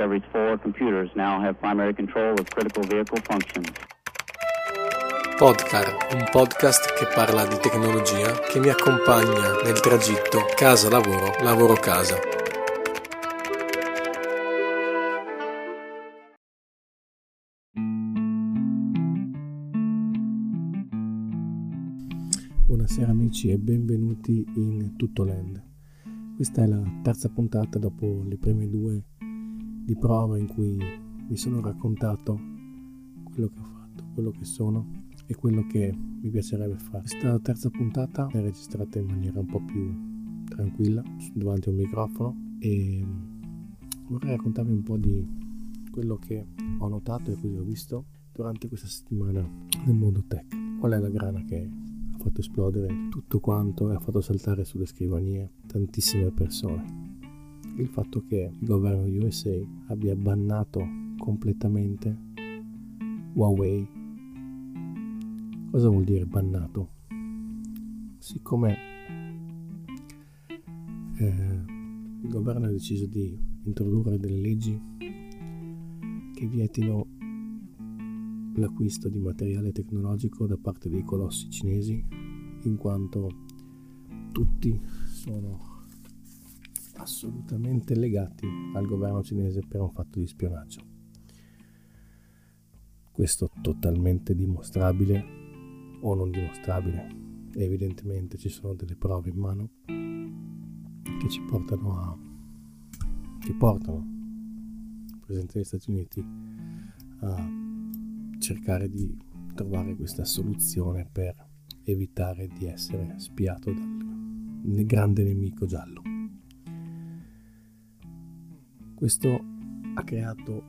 Discovery's four computers now have primary control of critical vehicle functions. Podcar, un podcast che parla di tecnologia che mi accompagna nel tragitto casa-lavoro, lavoro-casa. Buonasera amici e benvenuti in Tutto Land. Questa è la terza puntata dopo le prime due di prova in cui vi sono raccontato quello che ho fatto, quello che sono e quello che mi piacerebbe fare. Questa terza puntata è registrata in maniera un po' più tranquilla davanti a un microfono e vorrei raccontarvi un po' di quello che ho notato e cosa ho visto durante questa settimana nel mondo tech. Qual è la grana che fatto esplodere tutto quanto e ha fatto saltare sulle scrivanie tantissime persone. Il fatto che il governo USA abbia bannato completamente Huawei. Cosa vuol dire bannato? Siccome eh, il governo ha deciso di introdurre delle leggi che vietino l'acquisto di materiale tecnologico da parte dei colossi cinesi, in quanto tutti sono assolutamente legati al governo cinese per un fatto di spionaggio. Questo totalmente dimostrabile o non dimostrabile. Evidentemente ci sono delle prove in mano che ci portano a che portano il Presidente degli Stati Uniti a cercare di trovare questa soluzione per evitare di essere spiato dal grande nemico giallo. Questo ha creato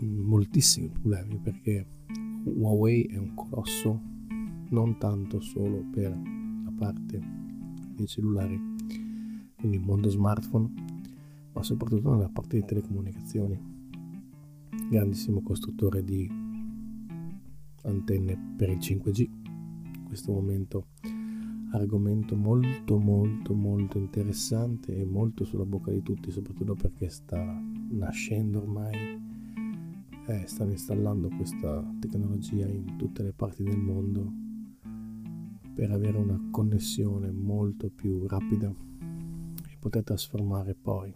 moltissimi problemi perché Huawei è un colosso non tanto solo per la parte dei cellulari, quindi il mondo smartphone, ma soprattutto nella parte di telecomunicazioni. Grandissimo costruttore di antenne per il 5G. In questo momento argomento molto molto molto interessante e molto sulla bocca di tutti, soprattutto perché sta nascendo ormai, eh, stanno installando questa tecnologia in tutte le parti del mondo per avere una connessione molto più rapida e poter trasformare poi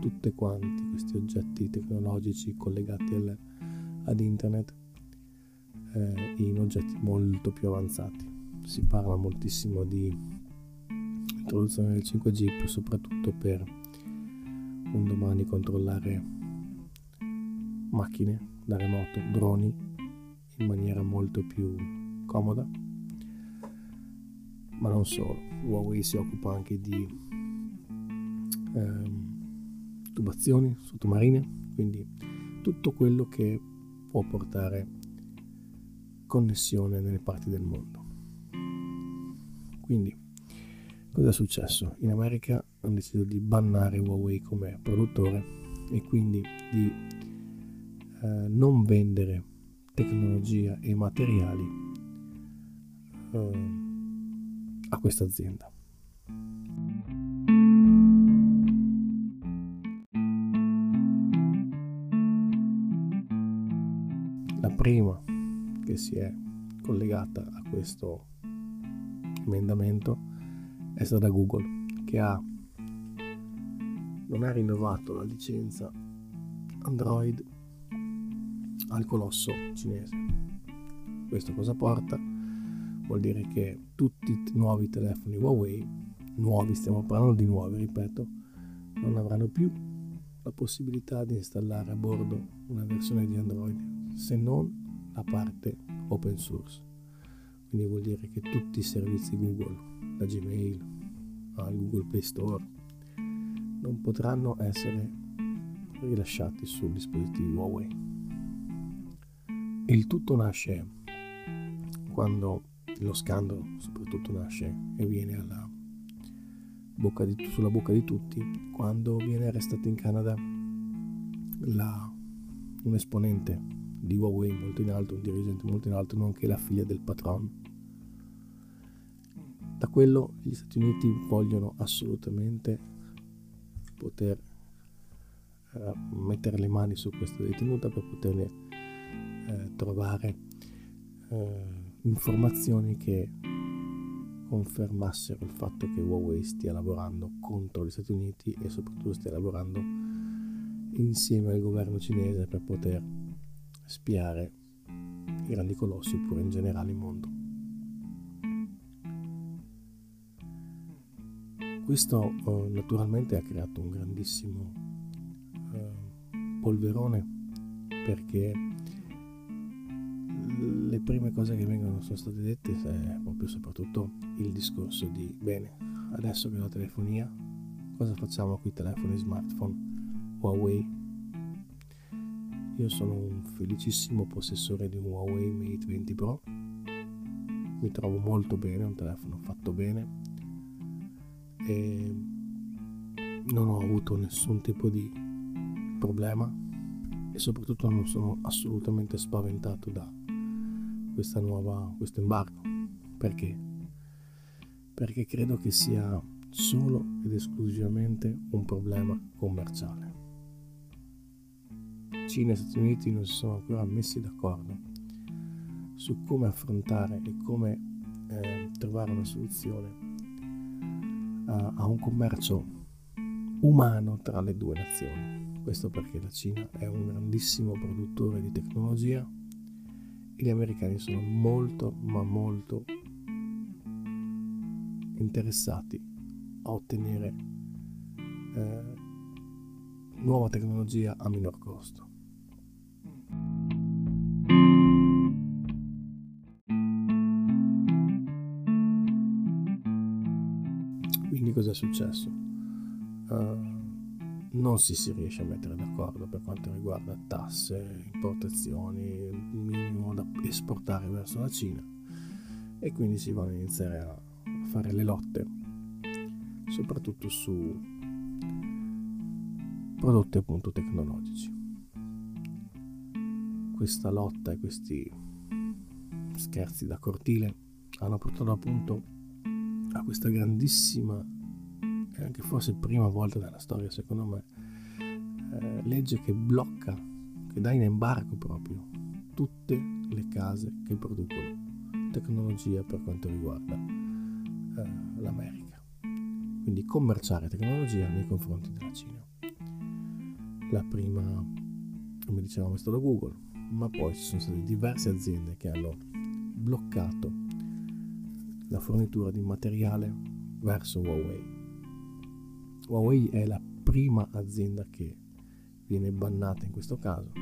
tutti quanti questi oggetti tecnologici collegati al, ad internet eh, in oggetti molto più avanzati. Si parla moltissimo di introduzione del 5G, soprattutto per un domani controllare macchine da remoto, droni, in maniera molto più comoda. Ma non solo, Huawei si occupa anche di ehm, tubazioni sottomarine, quindi tutto quello che può portare connessione nelle parti del mondo. Quindi, cosa è successo? In America hanno deciso di bannare Huawei come produttore e quindi di eh, non vendere tecnologia e materiali eh, a questa azienda. La prima che si è collegata a questo emendamento è stata Google che ha non ha rinnovato la licenza Android al colosso cinese. Questo cosa porta? Vuol dire che tutti i nuovi telefoni Huawei, nuovi, stiamo parlando di nuovi, ripeto, non avranno più la possibilità di installare a bordo una versione di Android se non la parte open source. Quindi vuol dire che tutti i servizi Google, da Gmail al Google Play Store, non potranno essere rilasciati su dispositivi Huawei. Il tutto nasce quando lo scandalo soprattutto nasce e viene alla bocca di, sulla bocca di tutti quando viene arrestato in Canada la, un esponente di Huawei molto in alto, un dirigente molto in alto, nonché la figlia del patron. Da quello gli Stati Uniti vogliono assolutamente poter eh, mettere le mani su questa detenuta per poter eh, trovare eh, informazioni che confermassero il fatto che Huawei stia lavorando contro gli Stati Uniti e soprattutto stia lavorando insieme al governo cinese per poter spiare i grandi colossi oppure in generale il mondo. Questo eh, naturalmente ha creato un grandissimo eh, polverone perché le prime cose che vengono sono state dette è proprio soprattutto il discorso di bene, adesso che la telefonia, cosa facciamo con i telefoni smartphone Huawei? Io sono un felicissimo possessore di un Huawei Mate 20 Pro, mi trovo molto bene, un telefono fatto bene e non ho avuto nessun tipo di problema e soprattutto non sono assolutamente spaventato da questa nuova, questo embargo. Perché? Perché credo che sia solo ed esclusivamente un problema commerciale. Cina e Stati Uniti non si sono ancora messi d'accordo su come affrontare e come eh, trovare una soluzione a, a un commercio umano tra le due nazioni. Questo perché la Cina è un grandissimo produttore di tecnologia gli americani sono molto ma molto interessati a ottenere eh, nuova tecnologia a minor costo. Quindi cosa è successo? Uh, non si, si riesce a mettere d'accordo per quanto riguarda tasse, importazioni, minimo da esportare verso la Cina e quindi si vanno a iniziare a fare le lotte, soprattutto su prodotti appunto tecnologici. Questa lotta e questi scherzi da cortile hanno portato appunto a questa grandissima e anche forse prima volta nella storia secondo me, eh, legge che blocca, che dà in embargo proprio tutte le case che producono tecnologia per quanto riguarda eh, l'America. Quindi commerciare tecnologia nei confronti della Cina. La prima, come dicevamo, è stata Google, ma poi ci sono state diverse aziende che hanno bloccato la fornitura di materiale verso Huawei Huawei è la prima azienda che viene bannata in questo caso,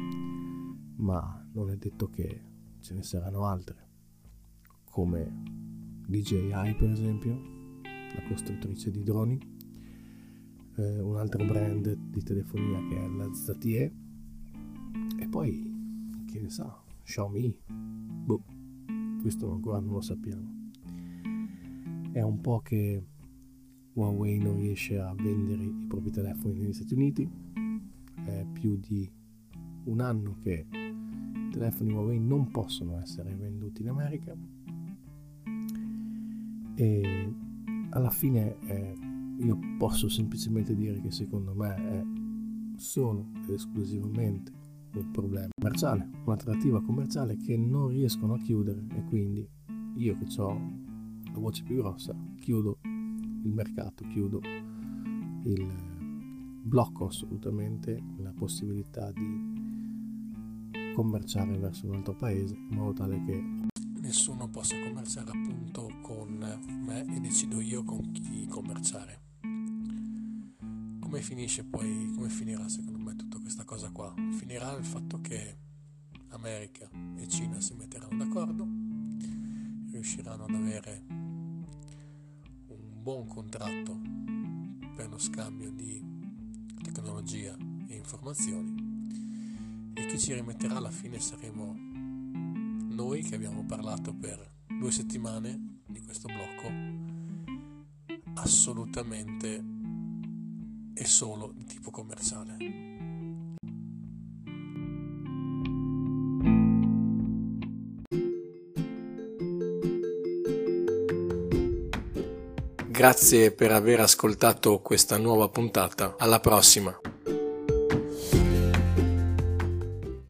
ma non è detto che ce ne saranno altre, come DJI per esempio, la costruttrice di droni, eh, un altro brand di telefonia che è la ZTE e poi, che ne sa, Xiaomi, boh, questo ancora non lo sappiamo. È un po' che Huawei non riesce a vendere i propri telefoni negli Stati Uniti, è più di un anno che i telefoni Huawei non possono essere venduti in America. E alla fine eh, io posso semplicemente dire che secondo me è solo ed esclusivamente un problema commerciale, un'alternativa commerciale che non riescono a chiudere e quindi io che ho la voce più grossa chiudo il mercato, chiudo il blocco assolutamente la possibilità di commerciare verso un altro paese in modo tale che nessuno possa commerciare appunto con me e decido io con chi commerciare. Come finisce poi, come finirà secondo me tutta questa cosa qua? Finirà il fatto che America e Cina si metteranno d'accordo, riusciranno ad avere buon contratto per lo scambio di tecnologia e informazioni e chi ci rimetterà alla fine saremo noi che abbiamo parlato per due settimane di questo blocco assolutamente e solo di tipo commerciale. Grazie per aver ascoltato questa nuova puntata. Alla prossima.